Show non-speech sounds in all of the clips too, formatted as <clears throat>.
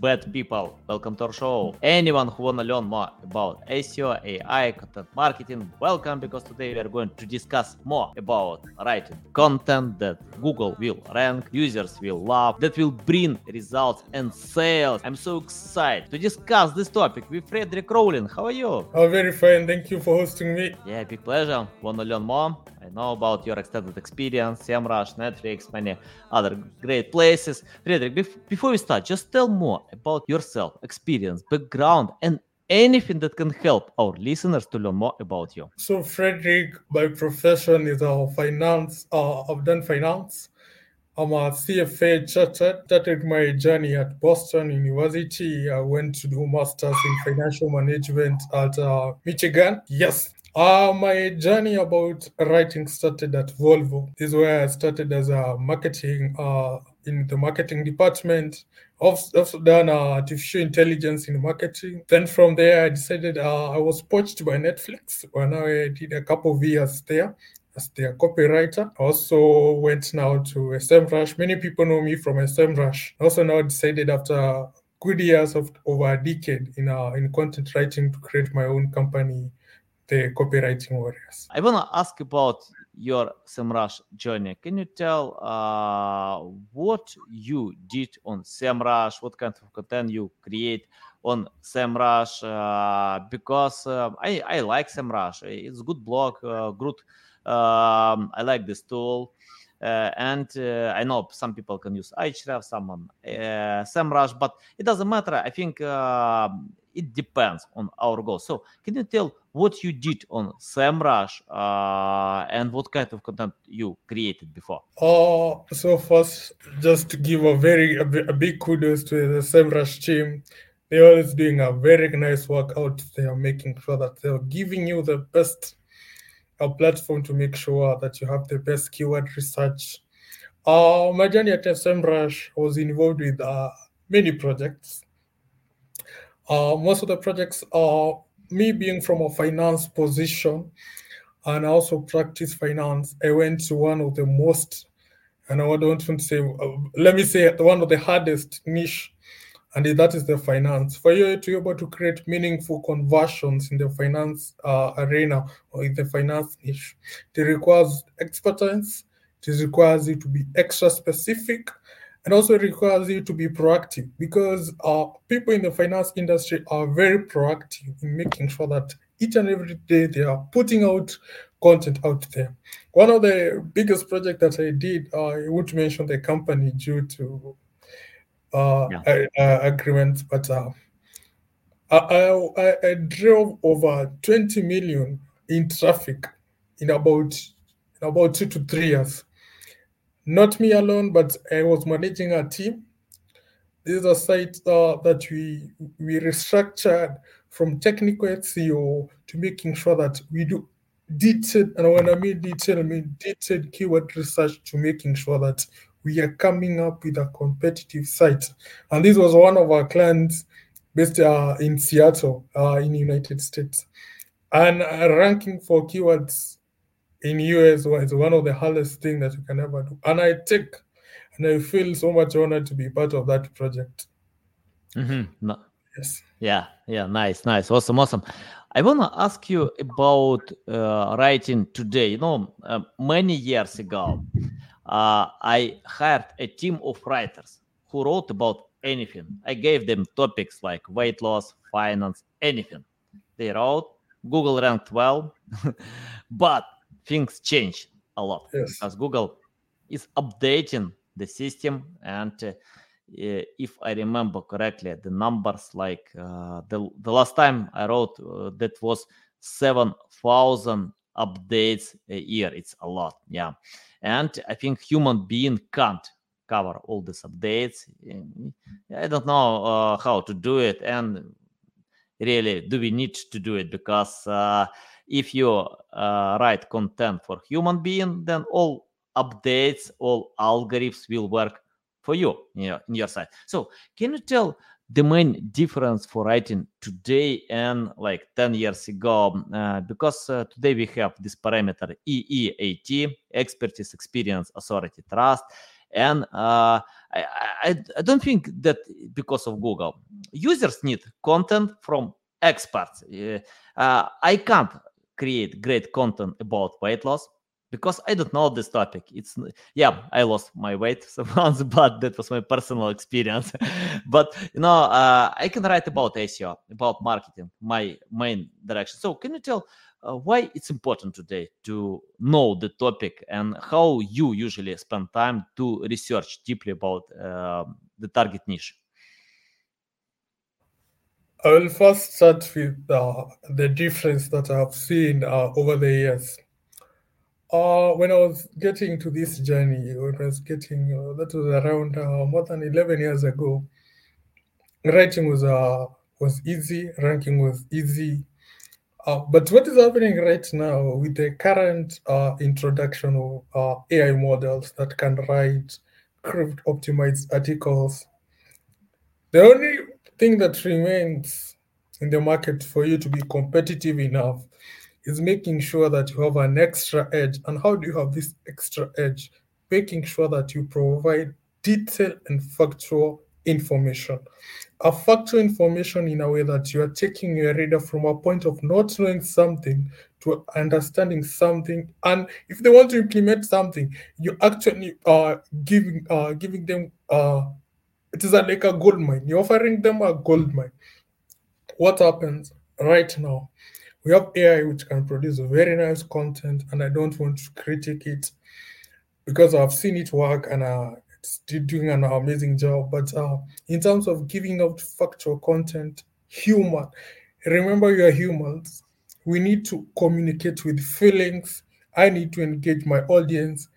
bad people. Welcome to our show. Anyone who wanna learn more about SEO, AI, content marketing, welcome because today we are going to discuss more about writing content that Google will rank, users will love, that will bring results and sales. I'm so excited to discuss this topic with Fredrick Rowling. How are you? Oh, very fine. Thank you for hosting me. Yeah, big pleasure. Wanna learn more? I know about your extended experience, SEMrush, Netflix, many other great places. Fredrick, bef- before we start, just tell more about yourself, experience, background, and anything that can help our listeners to learn more about you. So, Fredrick, my profession is a finance. Uh, I've done finance. I'm a CFA chartered. Started my journey at Boston University. I went to do masters in financial management at uh, Michigan. Yes. Uh, my journey about writing started at Volvo. This is where I started as a marketing uh, in the marketing department. I've also done uh, artificial intelligence in marketing. Then from there, I decided uh, I was poached by Netflix when I did a couple of years there as their copywriter. I also went now to SEMrush. Many people know me from SEMrush. Also now decided after good years of over a decade in uh, in content writing to create my own company, the Copywriting Warriors. I want to ask about your SEMrush journey. Can you tell uh, what you did on SEMrush? What kind of content you create on SEMrush? Uh, because uh, I, I like SEMrush. It's good blog, uh, good. Um, I like this tool. Uh, and uh, I know some people can use Ahrefs, someone uh, SEMrush, but it doesn't matter. I think uh, it depends on our goals. So, can you tell what you did on SEMrush uh, and what kind of content you created before? Uh, so first, just to give a very a, a big kudos to the SEMrush team. They're always doing a very nice work out there, making sure that they're giving you the best a platform to make sure that you have the best keyword research. Uh, my journey at SEMrush was involved with uh, many projects. Uh, most of the projects are me being from a finance position and I also practice finance. I went to one of the most, and I don't want to say, uh, let me say, one of the hardest niche, and that is the finance. For you to be able to create meaningful conversions in the finance uh, arena or in the finance niche, it requires expertise. It requires you to be extra specific, and also it requires you to be proactive because uh, people in the finance industry are very proactive in making sure that each and every day they are putting out content out there. One of the biggest projects that I did, uh, I won't mention the company due to uh, Yeah. uh, agreements, but uh, I, I, I- I drove over 20 million in traffic in about in about two to three years. Not me alone, but I was managing a team. This is a site uh, that we we restructured from technical SEO to making sure that we do detailed, and when I mean detailed, I mean detailed keyword research to making sure that we are coming up with a competitive site. And this was one of our clients based uh, in Seattle, uh, in the United States. And uh, ranking for keywords in US was one of the hardest things that you can ever do. And I take and I feel so much honored to be part of that project. Mhm. No- Yes. Yeah, yeah, nice, nice, awesome, awesome. I wanna ask you about uh, writing today. You know, uh, many years ago, uh, I hired a team of writers who wrote about anything. I gave them topics like weight loss, finance, anything. They wrote. Google ranked well, <laughs> but things change a lot Yes. because Google is updating the system and. Uh, uh, if I remember correctly, the numbers like uh, the the last time I wrote uh, that was seven thousand updates a year. It's a lot, yeah. And I think human being can't cover all these updates. I don't know uh, how to do it, and really, do we need to do it? Because uh, if you uh, write content for human being, then all updates, all algorithms will work for you in your, in your site. So can you tell the main difference for writing today and like 10 years ago? Uh, because uh, today we have this parameter EEAT expertise experience authority trust. And uh, I, I, I don't think that because of google. Users need content from experts. Uh, i can't create great content about weight loss because I don't know this topic. It's yeah, I lost my weight <laughs> once, but that was my personal experience. <laughs> but you know, uh, I can write about SEO, about marketing, my main direction. So can you tell uh, why it's important today to know the topic and how you usually spend time to research deeply about uh, the target niche? I will first start with uh, the difference that I've seen uh, over the years uh, when I was getting to this journey, when I was getting uh, that was around uh, more than eleven years ago. Writing was uh was easy, ranking was easy. But what is happening right now with the current introduction of AI models that can write crypt optimized articles, the only thing that remains in the market for you to be competitive enough is making sure that you have an extra edge. And how do you have this extra edge? Making sure that you provide detailed and factual information. A factual information in a way that you are taking your reader from a point of not knowing something to understanding something. And if they want to implement something, you actually are giving uh, giving them uh, it is like a gold mine. You're offering them a gold mine. What happens right now? we have AI which can produce very nice content, and I don't want to critique it because I've seen it work and uh, it's doing an amazing job. But uh, in terms of giving out factual content, human, remember you are humans. We need to communicate with feelings. I need to engage my audience.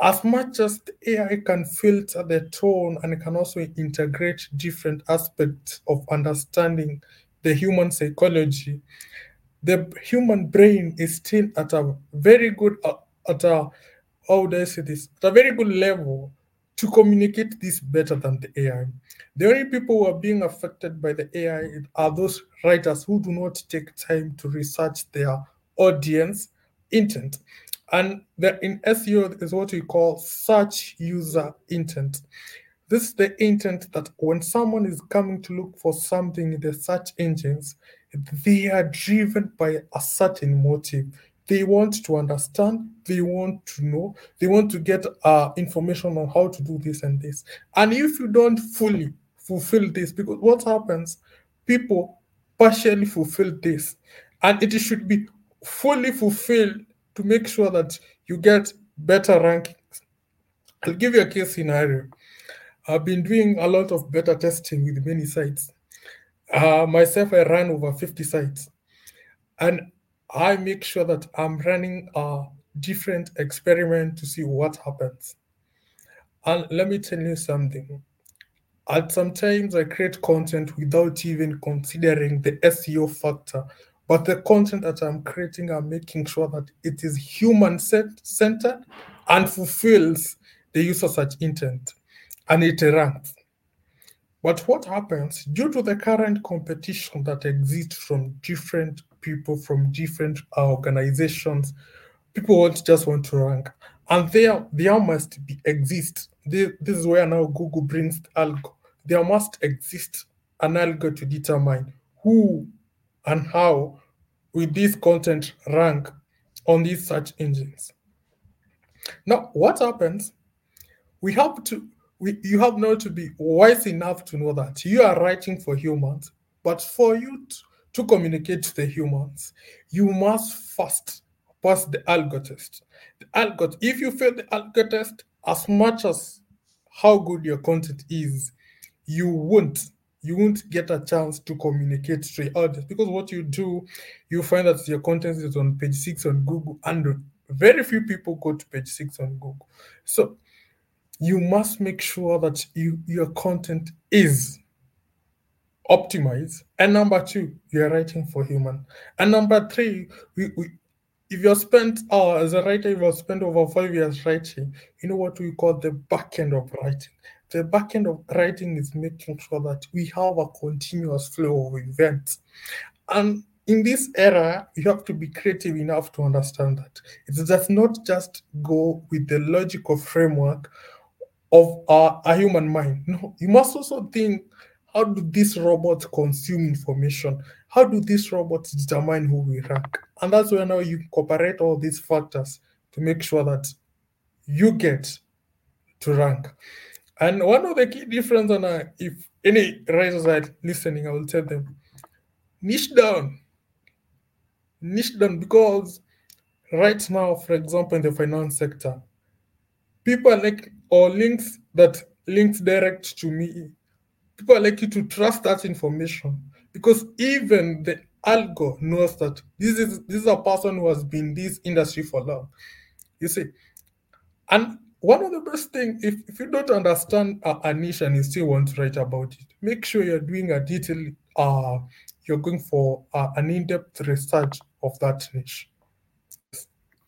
As much as the AI can filter the tone and can also integrate different aspects of understanding the human psychology, the human brain is still at a very good uh, at a how do I say this at a very good level to communicate this better than the AI. The only people who are being affected by the AI are those writers who do not take time to research their audience intent. And the, in SEO is what we call search user intent. This is the intent that when someone is coming to look for something in the search engines, they are driven by a certain motive. They want to understand, they want to know, they want to get uh, information on how to do this and this. And if you don't fully fulfill this, because what happens, people partially fulfill this, and it should be fully fulfilled to make sure that you get better rankings. I'll give you a case scenario. I've been doing a lot of beta testing with many sites. Uh, myself, I run over 50 sites. And I make sure that I'm running a different experiment to see what happens. And let me tell you something. At sometimes I create content without even considering the SEO factor. But the content that I'm creating, I'm making sure that it is human centered and fulfills the user search intent and it ranks. But what happens due to the current competition that exists from different people from different organizations, people just want to rank, and there there must be exist. This, this is where now Google brings algo. There must exist an algo to determine who and how will this content rank on these search engines. Now, what happens? We have to we, you have now to be wise enough to know that you are writing for humans, but for you to, to communicate to the humans, you must first pass the algo test. The algo, if you fail the algo test, as much as how good your content is, you won't you won't get a chance to communicate to your audience because what you do, you find that your content is on page six on Google, and very few people go to page six on Google. So you must make sure that you, your content is optimized. And number two, you're writing for human. And number three, we, we if you're spent uh, as a writer, if you've spent over five years writing, you know what we call the back end of writing. The back end of writing is making sure that we have a continuous flow of events. And in this era, you have to be creative enough to understand that. It does not just go with the logical framework of uh, a human mind. No, you must also think how do these robots consume information? How do these robots determine who we rank? And that's where now you incorporate all these factors to make sure that you get to rank. And one of the key difference, and if any writers are listening, I will tell them, niche down, niche down, because right now, for example, in the finance sector, people like or links that links direct to me people are likely to trust that information. Because even the algo knows that this is this is a person who has been in this industry for long. You see, and one of the best things, if, if you don't understand a, a, niche and you still want to write about it, make sure you're doing a detailed, uh, you're going for uh, an in-depth research of that niche.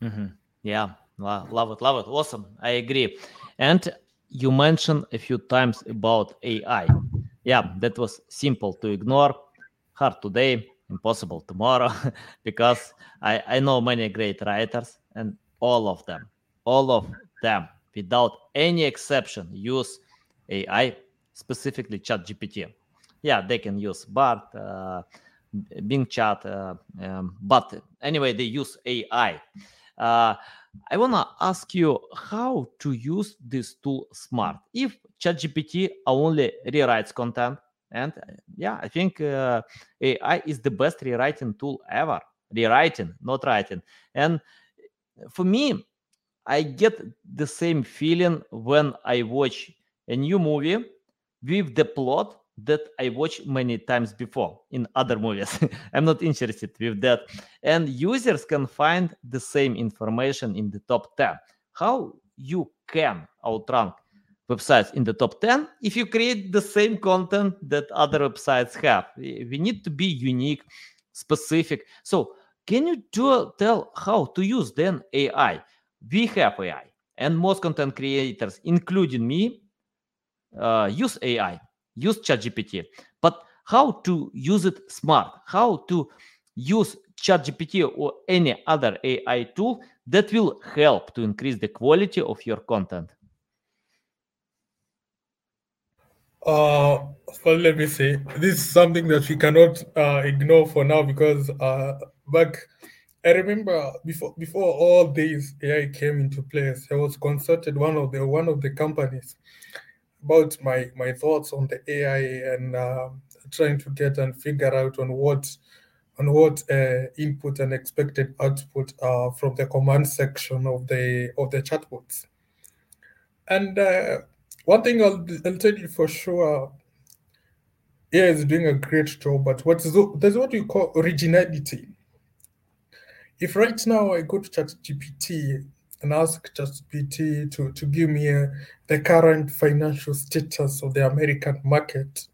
Mm-hmm. Yeah, love it, love it, awesome. I agree. And you mentioned a few times about AI yeah, that was simple to ignore. Hard today, impossible tomorrow, <laughs> because I, I know many great writers, and all of them, all of them, without any exception, use AI, specifically ChatGPT. Yeah, they can use Bard, uh, Bing Chat, uh, um, but anyway, they use AI. Uh, I want to ask you how to use this tool smart. If ChatGPT only rewrites content, and yeah, I think uh, AI is the best rewriting tool ever. Rewriting, not writing. And for me, I get the same feeling when I watch a new movie with the plot that I watched many times before in other movies. <laughs> I'm not interested with that. And users can find the same information in the top 10. How you can outrank websites in the top 10 if you create the same content that other websites have? We need to be unique, specific. So, can you tell how to use then AI? We have AI, and most content creators, including me, uh, use AI use ChatGPT, but how to use it smart, how to use ChatGPT or any other AI tool that will help to increase the quality of your content. Uh, well, let me say this is something that we cannot uh, ignore for now because uh, back I remember before before all these AI came into place, I was consulted one of the one of the companies about my my thoughts on the AI and uh, trying to get and figure out on what on what uh, input and expected output uh, from the command section of the of the chatbots. And uh, one thing I'll, I'll tell you for sure, AI is doing a great job. But what is there's what you call originality. If right now I go to ChatGPT and ask ChatGPT to, to give me uh, the current financial status of the American market,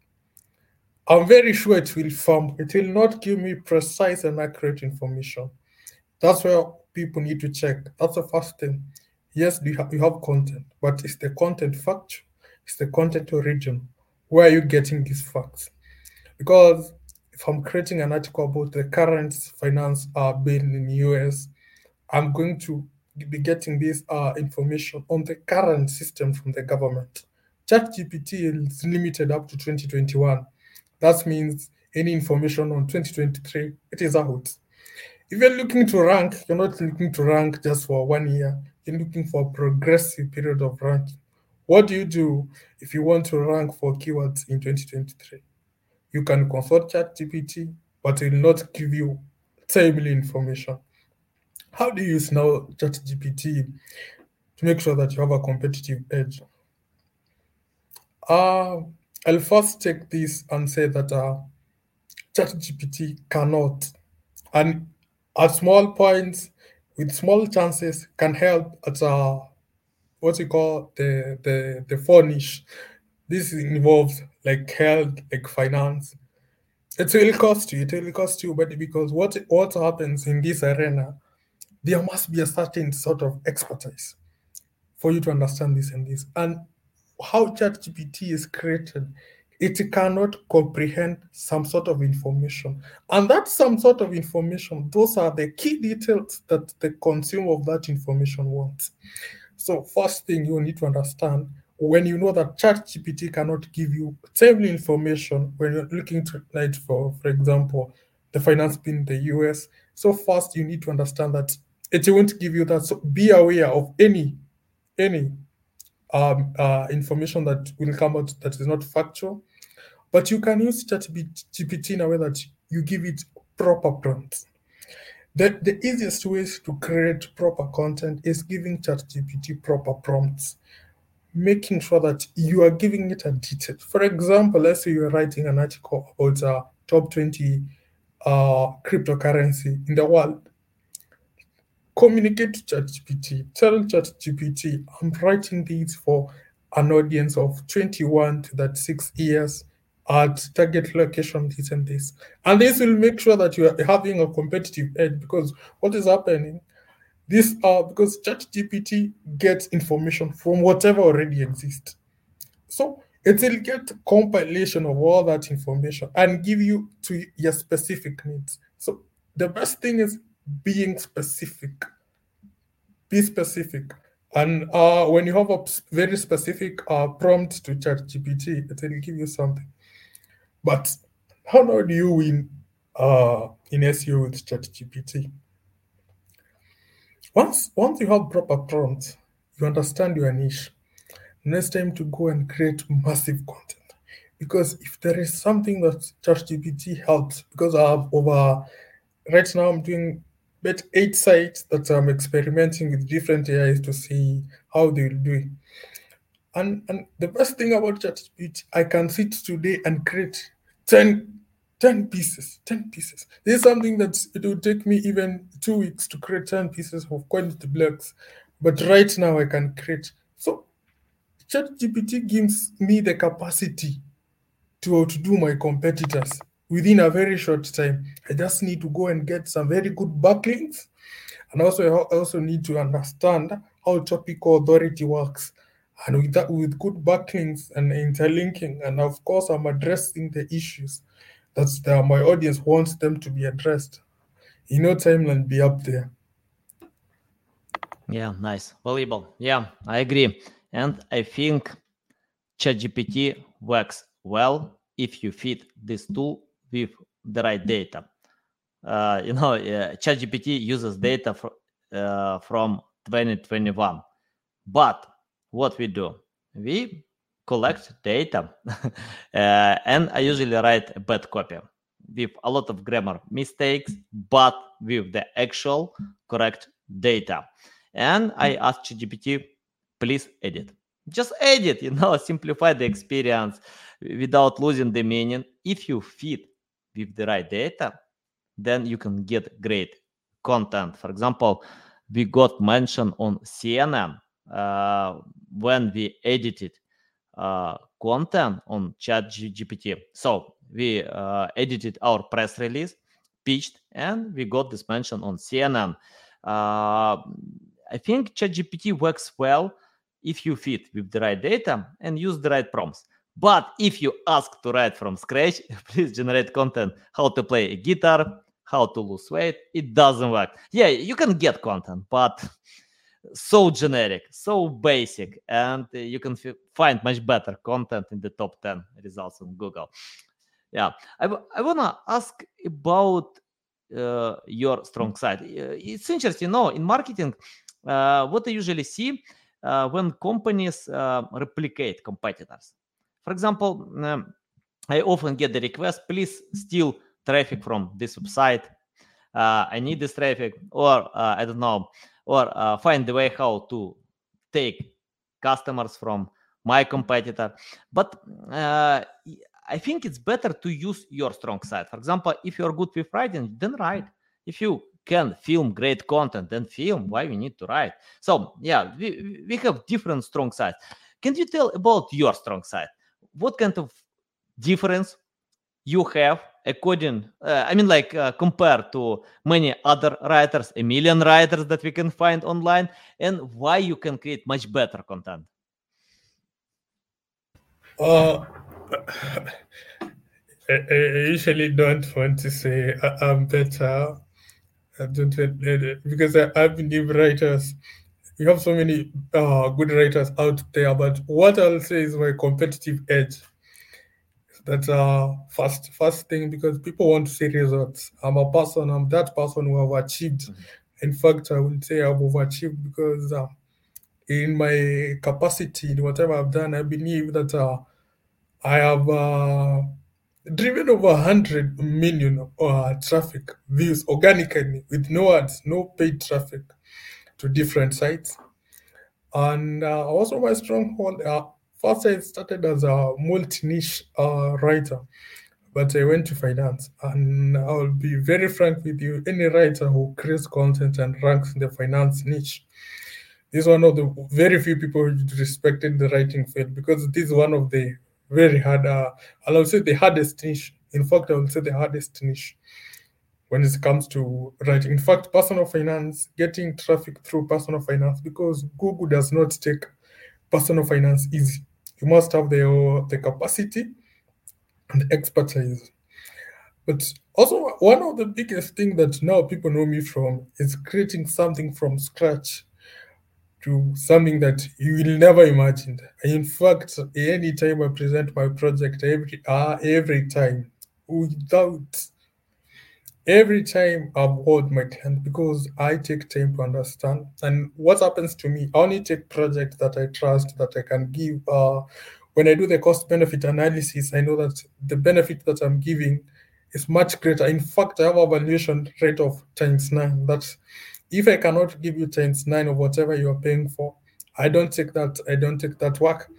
I'm very sure it will farm. It will not give me precise and accurate information. That's where people need to check. That's the first thing. Yes, you have, you have content, but is the content factual? Is the content origin? Where are you getting these facts? Because I'm creating an article about the current finance uh, bill in the US, I'm going to be getting this uh, information on the current system from the government. ChatGPT is limited up to 2021. That means any information on 2023, it is out. If you're looking to rank, you're not looking to rank just for one year. You're looking for a progressive period of ranking. What do you do if you want to rank for keywords in 2023? You can consult ChatGPT, but it will not give you timely information. How do you use now ChatGPT to make sure that you have a competitive edge? Uh, I'll first take this and say that uh, ChatGPT cannot, and at small points with small chances, can help at uh, what you call the the the four niche. This involves like health, like finance. It will cost you. It will cost you, but because what what happens in this arena there must be a certain sort of expertise for you to understand this and this. And how ChatGPT is created, it cannot comprehend some sort of information. And that some sort of information, those are the key details that the consumer of that information wants. So, first thing you need to understand when you know that ChatGPT cannot give you timely information when you're looking to like for, for example, the finance in the US. So first you need to understand that it won't give you that. So be aware of any any um, uh, information that will come out that is not factual. But you can use ChatGPT in a way that you give it proper prompts. The, the easiest ways to create proper content is giving ChatGPT proper prompts making sure that you are giving it a detail. For example, let's say you're writing an article about uh, top 20 uh, cryptocurrency in the world. Communicate to ChatGPT. Tell ChatGPT, I'm writing these for an audience of 21 to that six years at target location, this and this. And this will make sure that you are having a competitive edge because what is happening these are because ChatGPT gets information from whatever already exists. So it will get compilation of all that information and give you to your specific needs. So the best thing is being specific. Be specific. And uh, when you have a very specific uh, prompt to ChatGPT, it will give you something. But how do you win uh, in SEO with ChatGPT? Once once you have proper prompts, you understand your niche. Next time to go and create massive content. Because if there is something that ChatGPT helps, because I have over right now I'm doing about eight sites that I'm experimenting with different AIs to see how they will do it. And and the best thing about ChatGPT, I can sit today and create 10 10 pieces 10 pieces this is something that it would take me even two weeks to create 10 pieces of quantity blocks but right now i can create so ChatGPT gives me the capacity to outdo my competitors within a very short time. I just need to go and get some very good backlinks. And also, I also need to understand how topical authority works. And with that, with good backlinks and interlinking, and of course, I'm addressing the issues that's my audience wants them to be addressed. In no time and be up there. Yeah, nice. Valuable. Yeah, I agree. And I think ChatGPT works well if you feed this tool with the right data. Uh, you know, uh, ChatGPT uses data for, uh, from 2021. But what we do, we collect data <laughs> uh, and I usually write a bad copy with a lot of grammar mistakes, but with the actual correct data. And I ask ChatGPT, please edit. Just edit, <laughs> you know, simplify the experience without losing the meaning. If you feed with the right data, then you can get great content. For example, we got mentioned on CNN uh, when we edited uh, content on ChatGPT. So we uh, edited our press release, pitched, and we got this mention on CNN. Uh, I think ChatGPT works well if you fit with the right data and use the right prompts. But if you ask to write from scratch, <laughs> please generate content how to play a guitar, how to lose weight. It doesn't work. Yeah, you can get content, but so generic, so basic, and you can find much better content in the top 10 results on Google. Yeah, I, I want to ask about uh, your strong side. It's interesting, no, in marketing, uh, what I usually see uh, when companies uh, replicate competitors. For example, um, I often get the request, please steal traffic from this website. Uh, I need this traffic, or uh, I don't know, or uh, find the way how to take customers from my competitor. But uh, i think it's better to use your strong side. For example if you're good with writing then write. If you can film great content then film. Why we need to write? So yeah we, we have different strong sides. Can you tell about your strong side? What kind of difference you have according, uh, I mean, like uh, compared to many other writers, a million writers that we can find online, and why you can create much better content? Uh, <laughs> I, I usually don't want to say I'm better. I don't because I, I believe writers. We have so many uh, good writers out there, but what I'll say is my competitive edge. That's uh first first thing because people want to see results. I'm a person. I'm that person who have achieved. Mm-hmm. In fact, I would say I've overachieved because uh, in my capacity, in whatever I've done, I believe that uh, I have uh, driven over 100 million uh, traffic views organically with no ads, no paid traffic to different sites. And uh, also my stronghold, uh, first I started as a multi-niche uh, writer, but I went to finance. And I'll be very frank with you, any writer who creates content and ranks in the finance niche, is one of the very few people who respected the writing field because this is one of the very hard. Uh, I will say the hardest niche. In fact, I will say the hardest niche when it comes to writing. In fact, personal finance, getting traffic through personal finance, because Google does not take personal finance easy. You must have the, the capacity and expertise. But also, one of the biggest things that now people know me from is creating something from scratch to something that you will never imagine. In fact, any time I present my project, every uh, every time, without every time I award my client because I take time to understand. And what happens to me, I only take projects that I trust that I can give. Uh, when I do the cost benefit analysis, I know that the benefit that I'm giving is much greater. In fact, I have a valuation rate of times nine. That's if I cannot give you times nine of whatever you are paying for, I don't take that. I don't take that work.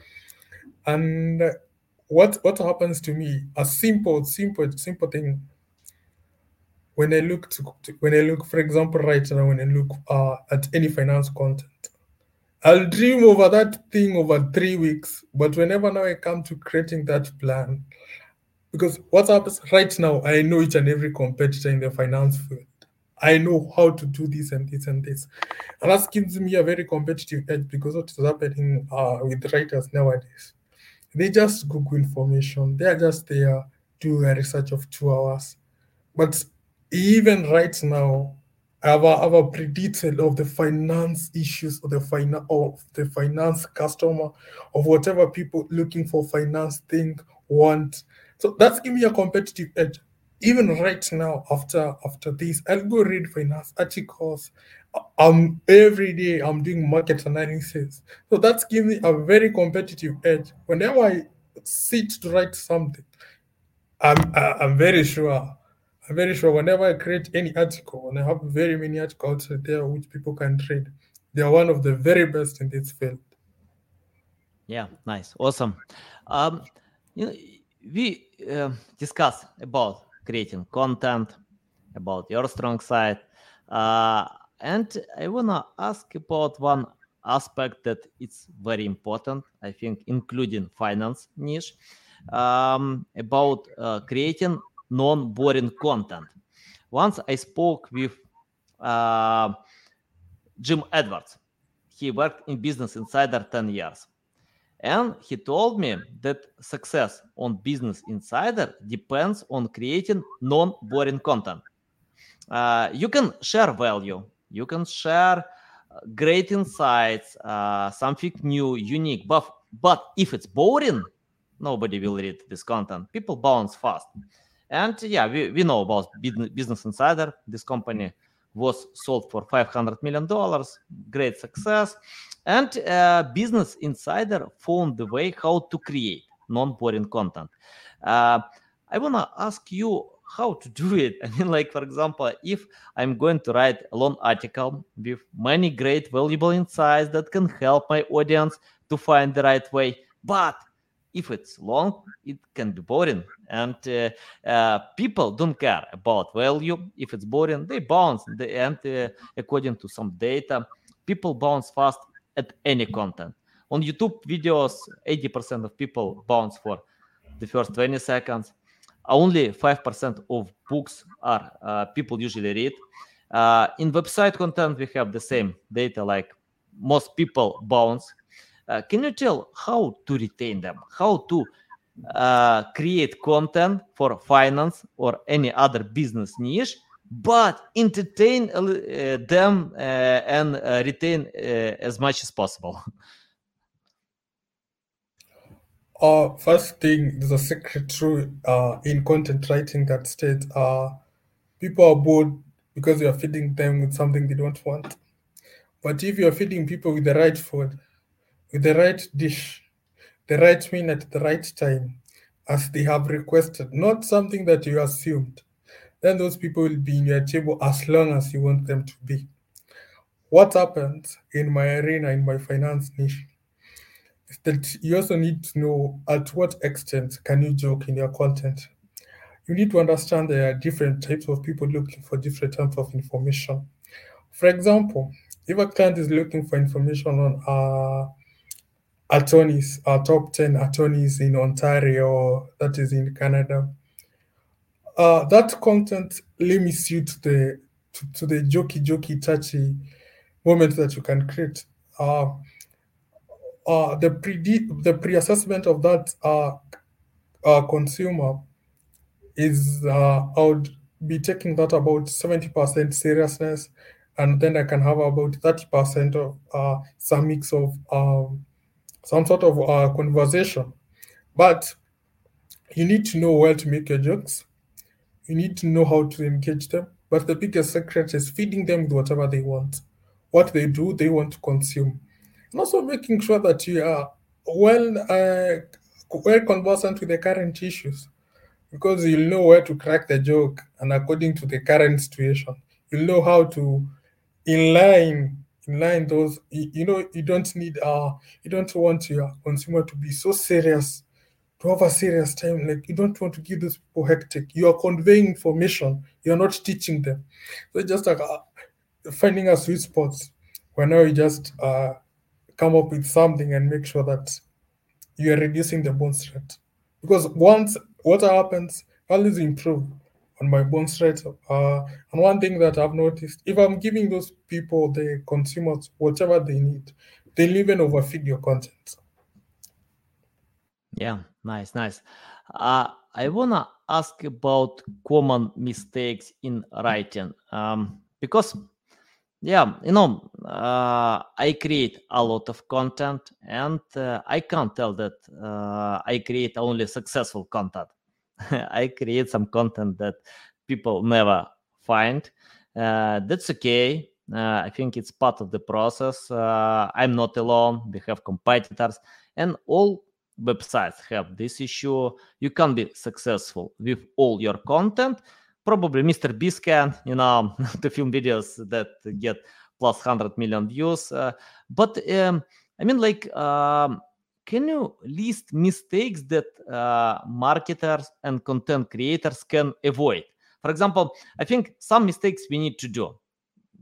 And what what happens to me? A simple, simple, simple thing. When I look to, when I look, for example, right now, when I look uh, at any finance content, I'll dream over that thing over three weeks. But whenever now I come to creating that plan, because what happens right now, I know each and every competitor in the finance field. I know how to do this and this and this. And that gives me a very competitive edge because what is happening uh, with writers nowadays. They just Google information. They are just there do a research of two hours. But even right now, our our detail of the finance issues of the finance of the finance customer of whatever people looking for finance thing want. So that's giving me a competitive edge. Even right now after after this i'll go read finance articles. Um every day i'm doing market analysis. So that's giving me a very competitive edge. Whenever i sit to write something i'm i'm very sure i'm very sure whenever i create any article and i have very many articles there which people can read they are one of the very best in this field yeah nice awesome um you know we uh, discuss about creating content, about your strong side. Uh, and I wanna ask about one aspect that it's very important, I think, including finance niche, um, about uh, creating non-boring content. Once I spoke with uh, Jim Edwards. He worked in Business Insider 10 years. And he told me that success on Business Insider depends on creating non boring content. Uh, you can share value, you can share uh, great insights, uh, something new, unique, but, but if it's boring, nobody will read this content. People bounce fast. And yeah, we, we know about Business Insider, this company was sold for 500 million dollars. Great success. And uh, business insider found the way how to create non-boring content. Uh, i want to ask you how to do it. <laughs> I mean like for example if i'm going to write a long article with many great valuable insights that can help my audience to find the right way but if it's long, it can be boring. And uh, uh, people don't care about value. If it's boring, they bounce. And uh, according to some data, people bounce fast at any content. On YouTube videos, 80% of people bounce for the first 20 seconds. only 5% of books are uh, people usually read. Uh, in website content, we have the same data like most people bounce. Uh, can you tell how to retain them? How to uh, create content for finance or any other business niche, but entertain uh, them uh, and uh, retain as much as possible? <laughs> Uh, first thing, there's a secret true uh, in content writing that states uh, people are bored because you are feeding them with something they don't want. But if you're feeding people with the right food, the right dish, the right meal at the right time, as they have requested, not something that you assumed, then those people will be in your table as long as you want them to be. What happens in my arena, in my finance niche, is that you also need to know at what extent can you joke in your content. You need to understand there are different types of people looking for different types of information. For example, if a client is looking for information on uh, attorneys, our top 10 attorneys in Ontario, that is in Canada, uh, that content limits you to the to, to the jokey, jokey, touchy moment that you can create. Uh, uh, the pre the pre-assessment of that uh, uh, consumer is uh, I would be taking that about 70% seriousness, and then I can have about 30% of uh, some mix of um, some sort of uh, conversation. But you need to know where to make your jokes. You need to know how to engage them. But the biggest secret is feeding them with whatever they want. What they do, they want to consume and also making sure that you are well uh, well conversant with the current issues because you'll know where to crack the joke and according to the current situation you'll know how to inline inline those you, know you don't need uh you don't want your consumer to be so serious to have a serious time. Like you don't want to give those people hectic. You are conveying information. You're not teaching them. So just like uh, finding a sweet spot where now you just uh come up with something and make sure that you are reducing the bounce rate. Because once what happens, always improve on my bounce rate. Uh, and one thing that I've noticed, if I'm giving those people, the consumers, whatever they need, they'll even overfeed your content. Yeah, nice, nice. Uh, I wanna ask about common mistakes in writing um, because yeah you know uh, i create a lot of content and uh, i can't tell that uh, i create only successful content <laughs> i create some content that people never find. Uh, that's okay. Uh, i think it's part of the process. Uh, i'm not alone. We have competitors and all websites have this issue. You can be successful with all your content. Probably Mr. Beast can, you know, <laughs> to film videos that get plus 100 million views. Uh, but um, I mean, like, um, can you list mistakes that uh, marketers and content creators can avoid? For example, I think some mistakes we need to do.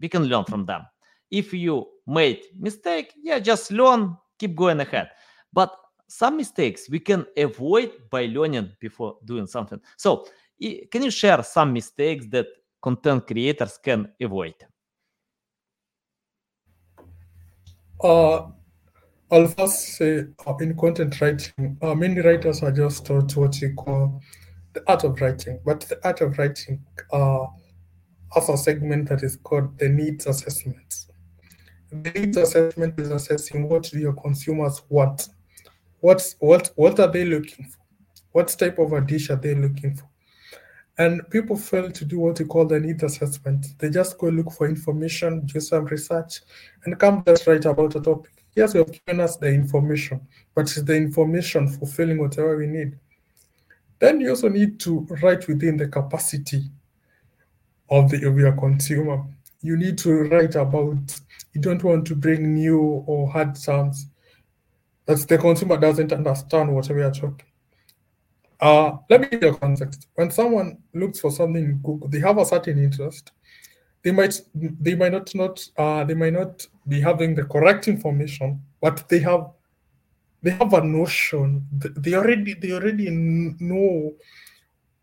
We can learn from them. If you made mistake, yeah, just learn, keep going ahead. But some mistakes we can avoid by learning before doing something. So can you share some mistakes that content creators can avoid? Uh, First say uh, in content writing, uh, many writers are just taught what you call the art of writing, but the art of writing uh, has a segment that is called the needs assessment. The needs assessment is assessing what your consumers want, what's what what are they looking for, what type of a dish are they looking for, and people fail to do what we call the needs assessment. They just go look for information, do some research, and come just write about a topic. Yes, you have given us the information, but it's the information fulfilling whatever we need. Then you also need to write within the capacity of the of your consumer. You need to write about. You don't want to bring new or hard terms that the consumer doesn't understand what are talking. Uh, let me give you a context. When someone looks for something in Google, they have a certain interest. They might they might not not uh, they might not be having the correct information, but they have they have a notion. They already they already know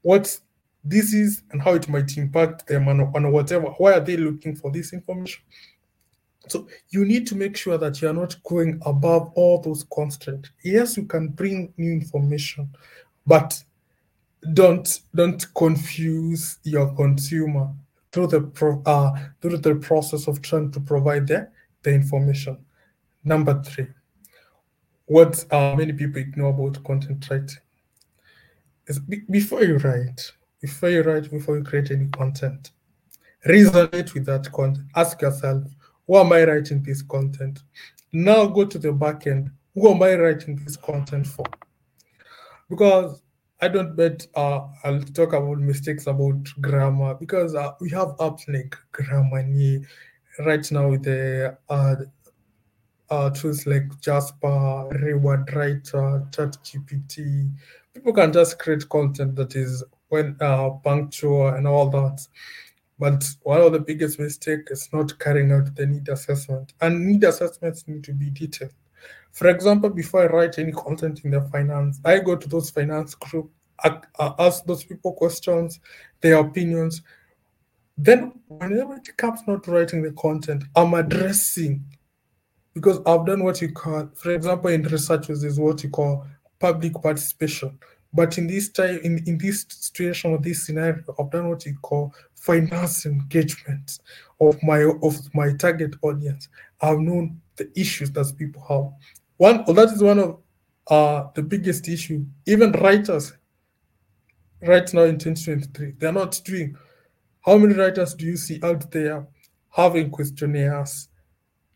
what this is and how it might impact them and, and whatever. Why are they looking for this information? So you need to make sure that you are not going above all those constraints. Yes, you can bring new information, but don't don't confuse your consumer through the pro, uh, through the process of trying to provide the, the information. Number three, what uh, many people ignore about content writing is be- before you write, before you write, before you create any content, resonate with that content. Ask yourself, who am I writing this content? Now go to the back end. Who am I writing this content for? Because I don't bet uh, I'll talk about mistakes about grammar because uh, we have apps like Grammarly right now with the uh, uh, tools like Jasper, Reward Writer, ChatGPT. People can just create content that is when uh, punctual and all that. But one of the biggest mistakes is not carrying out the need assessment. And need assessments need to be detailed. For example, before I write any content in the finance, I go to those finance group, ask those people questions, their opinions. Then, whenever it comes not writing the content, I'm addressing because I've done what you call, for example, in research, is what you call public participation. But in this time, in, in this situation or this scenario, I've done what you call finance engagement of my of my target audience. I've known the issues that people have. One well, that is one of uh, the biggest issue. Even writers right now in 2023, they're not doing. How many writers do you see out there having questionnaires,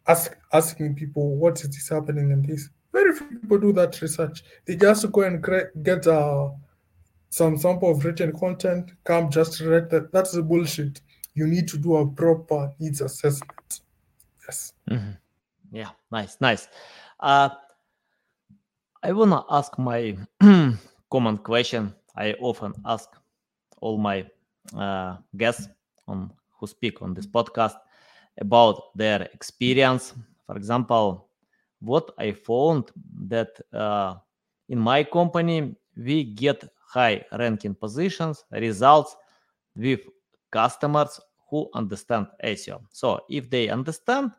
ask, asking people what is this happening in this? Very few people do that research. They just go and get uh, some sample of written content, come just write that. That's bullshit. You need to do a proper needs assessment. Yes. Mm-hmm. Yeah, nice, nice. Uh, I wanna ask my <clears throat> common question. I often ask all my uh, guests on who speak on this podcast about their experience. For example, what I found that uh, in my company we get high ranking positions results with customers who understand SEO. So if they understand,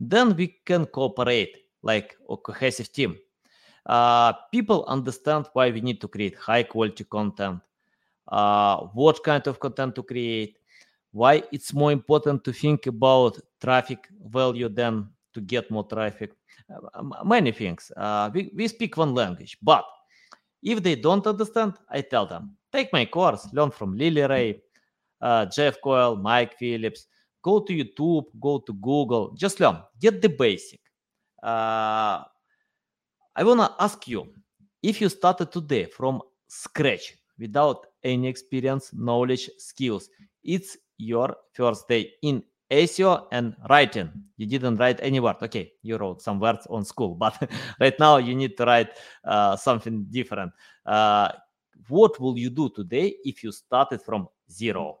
then we can cooperate like a cohesive team. Uh, people understand why we need to create high quality content, uh, what kind of content to create, why it's more important to think about traffic value than to get more traffic. Uh, many things. Uh, we, we speak one language, but if they don't understand, I tell them, take my course, learn from Lily Ray, uh, Jeff Coyle, Mike Phillips, go to YouTube, go to Google, just learn, get the basic. Uh, I want to ask you, if you started today from scratch without any experience, knowledge, skills, it's your first day in SEO and writing. You didn't write any word. Okay, you wrote some words on school, <laughs> but right now you need to write uh, something different. Uh, what will you do today if you started from zero?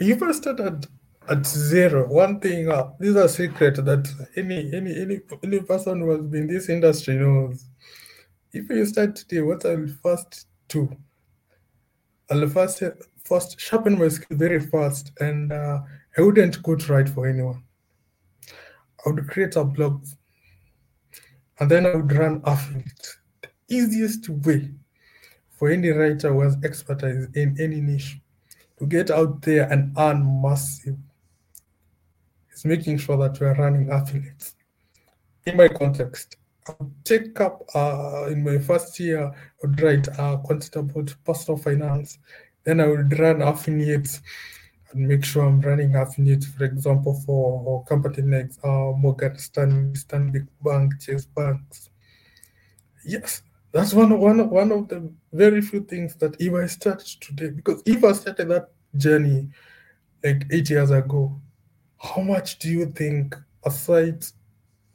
If I started at zero, one thing uh, this is a secret that any any any any person who has been in this industry knows. If you start today, what I will first do I'll first, first sharpen my skill very fast, and uh, I wouldn't to write for anyone. I would create a blog, and then I would run affiliate. The easiest way for any writer who has expertise in any niche to get out there and earn massive is making sure that we are running affiliates. In my context, I would take up uh, in my first year, I would write uh, content about personal finance. Then I would run affiliates and make sure I'm running affiliates, for example, for company like uh, Morgan Stanley, Stanbic Bank, Chase Banks. Yes, that's one, one, one of the very few things that Eva I start today, because Eva started that journey like eight years ago, how much do you think aside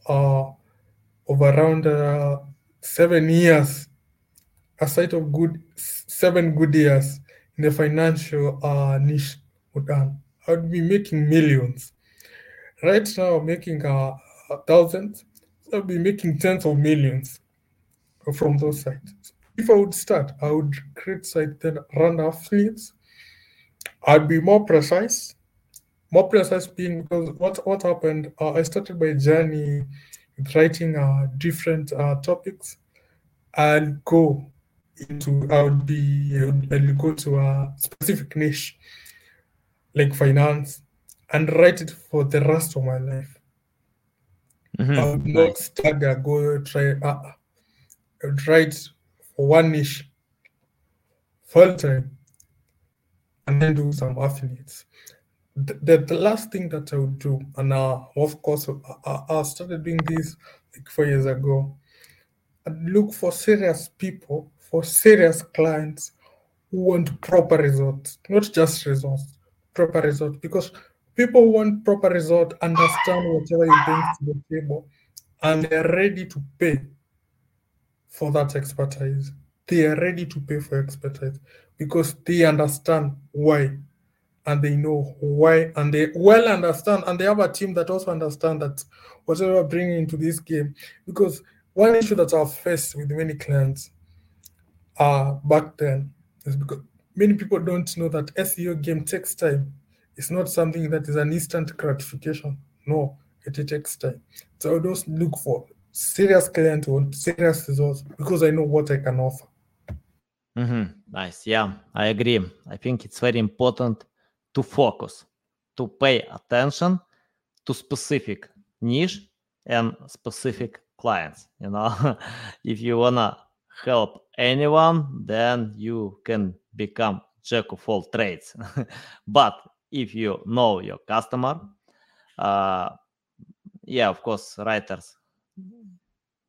uh, of around uh, seven years, aside of good seven good years in the financial uh, niche done, I would be making millions. Right now, making uh, thousands. I'll be making tens of millions from those sites. If I would start, I would create site then run affiliates. I'd be more precise. More precise being because what what happened? Uh, I started my journey with writing uh, different uh, topics. I'll go into I would be I'll go to a specific niche like finance and write it for the rest of my life. Mhm. I would not stagger, go try, uh, write one niche full time and then do some affiliates. The, the, the last thing that I would do, and uh, of course, I, I I started doing this like four years ago, I'd look for serious people, for serious clients who want proper results, not just results, proper results, because people want proper result, understand whatever you bring to the table, and they're ready to pay for that expertise. They are ready to pay for expertise because they understand why and they know why and they well understand and they have a team that also understand that whatever bringing into this game because one issue that I've faced with many clients uh back then is because many people don't know that SEO game takes time. It's not something that is an instant gratification. No, it, it takes time. So I look for serious client want serious results because I know what I can offer. Mhm. Nice. Yeah, I agree. I think it's very important to focus, to pay attention to specific niche and specific clients. You know, <laughs> if you wanna help anyone, then you can become jack of all trades. <laughs> but if you know your customer, uh, yeah, of course, writers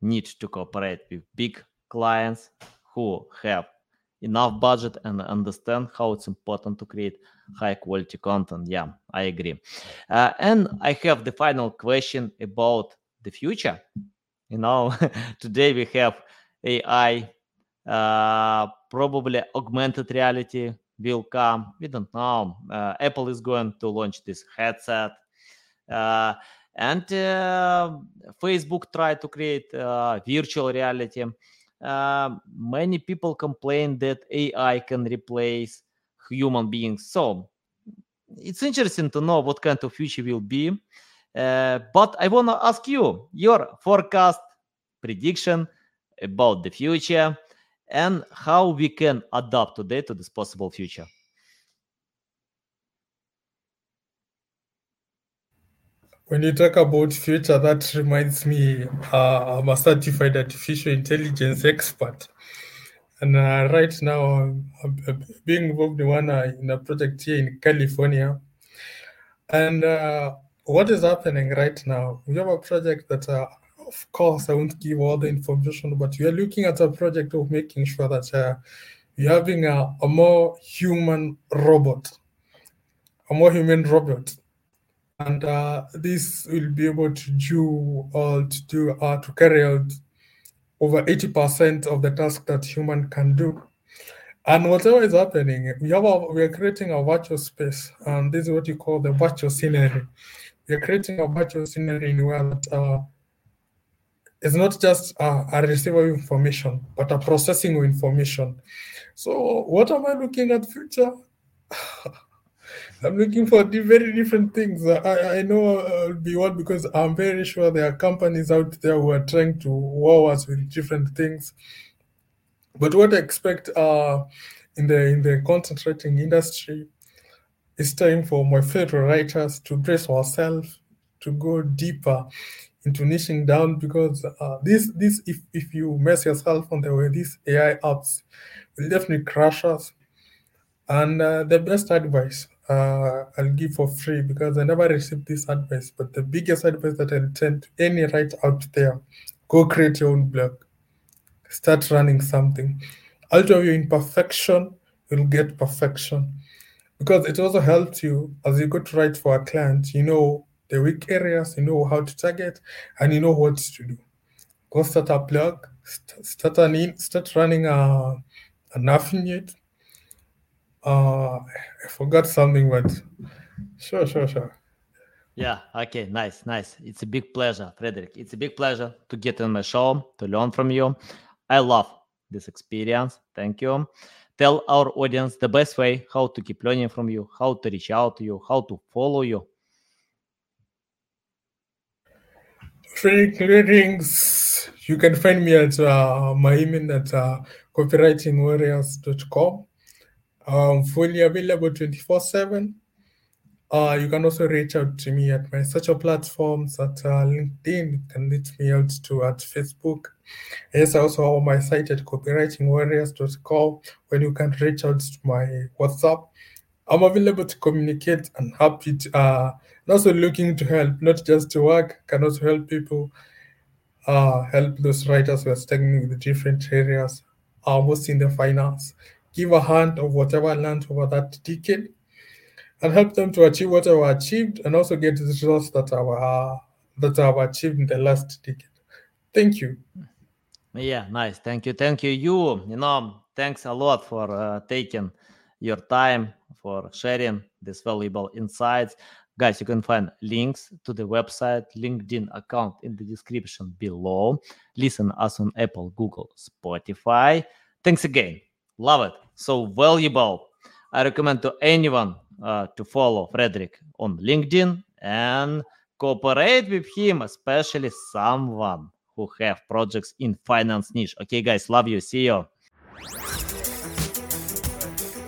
need to cooperate with big clients who have enough budget and understand how it's important to create high quality content. Yeah i agree. Uh, and i have the final question about the future. You know <laughs> today we have ai uh, probably augmented reality will come. We don't know. Uh, apple is going to launch this headset. Uh, and uh, facebook tried to create uh, virtual reality uh, many people complain that AI can replace human beings. So it's interesting to know what kind of future will be. Uh, but I want to ask you your forecast, prediction about the future, and how we can adapt today to this possible future. When you talk about future, that reminds me, uh, I'm a certified artificial intelligence expert. And uh, right now, I'm, I'm being involved in one uh, in a project here in California. And uh, what is happening right now? We have a project that, uh, of course, I won't give all the information, but we are looking at a project of making sure that uh, we're having a, a more human robot, a more human robot and uh, this will be able to do uh, to do uh, to carry out over 80% of the task that human can do. And whatever is happening we have a, we are creating a virtual space and this is what you call the virtual scenery. We are creating a virtual scenery in where that uh, it's not just a, a receiver of information but a processing of information. So what am i looking at future <sighs> <laughs> I'm looking for very different things. I, I know I'll be one because I'm very sure there are companies out there who are trying to wow us with different things. But what I expect uh, in the in the content writing industry it's time for my fellow writers to brace ourselves to go deeper into niching down because uh, this this if, if you mess yourself on the way these AI apps will definitely crash us. And uh, the best advice uh, I'll give for free because I never received this advice, but the biggest advice that I'll send to any writer out there go create your own blog, start running something. Out of your imperfection, you'll get perfection because it also helps you as you go to write for a client, you know the weak areas, you know how to target, and you know what to do. Go start a blog, st- start an in, start running a, an affiliate uh, I forgot something, but sure, sure, sure. Yeah, okay, nice, nice. It's a big pleasure, Fredrick. It's a big pleasure to get on my show, to learn from you. I love this experience. Thank you. Tell our audience the best way how to keep learning from you, how to reach out to you, how to follow you. Fredrick Greetings. You can find me at uh, my email at uh, copywritingwarriors.com. I'm fully available 24 7. Uh, you can also reach out to me at my social platforms at uh, LinkedIn. You can reach me out to at Facebook. Yes, I also have my site at copywritingwarriors.com where you can reach out to my WhatsApp. I'm available to communicate and happy to, uh, and also looking to help, not just to work, can also help people, uh, help those writers who are struggling with different areas, uh, mostly in the finance. Give a hand of whatever I learned over that decade and help them to achieve what I've achieved and also get the results that uh, that I've achieved in the last decade. Thank you. Yeah, nice. Thank you. Thank you. You, you know, thanks a lot for uh, taking your time for sharing these valuable insights. Guys, you can find links to the website, LinkedIn account in the description below. Listen us on Apple, Google, Spotify. Thanks again. Love it. So valuable. I recommend to anyone uh, to follow Fredrick on LinkedIn and cooperate with him, especially someone who have projects in finance niche. Okay, guys, love you. See you.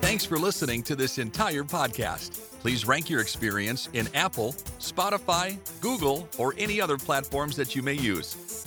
Thanks for listening to this entire podcast. Please rank your experience in Apple, Spotify, Google, or any other platforms that you may use.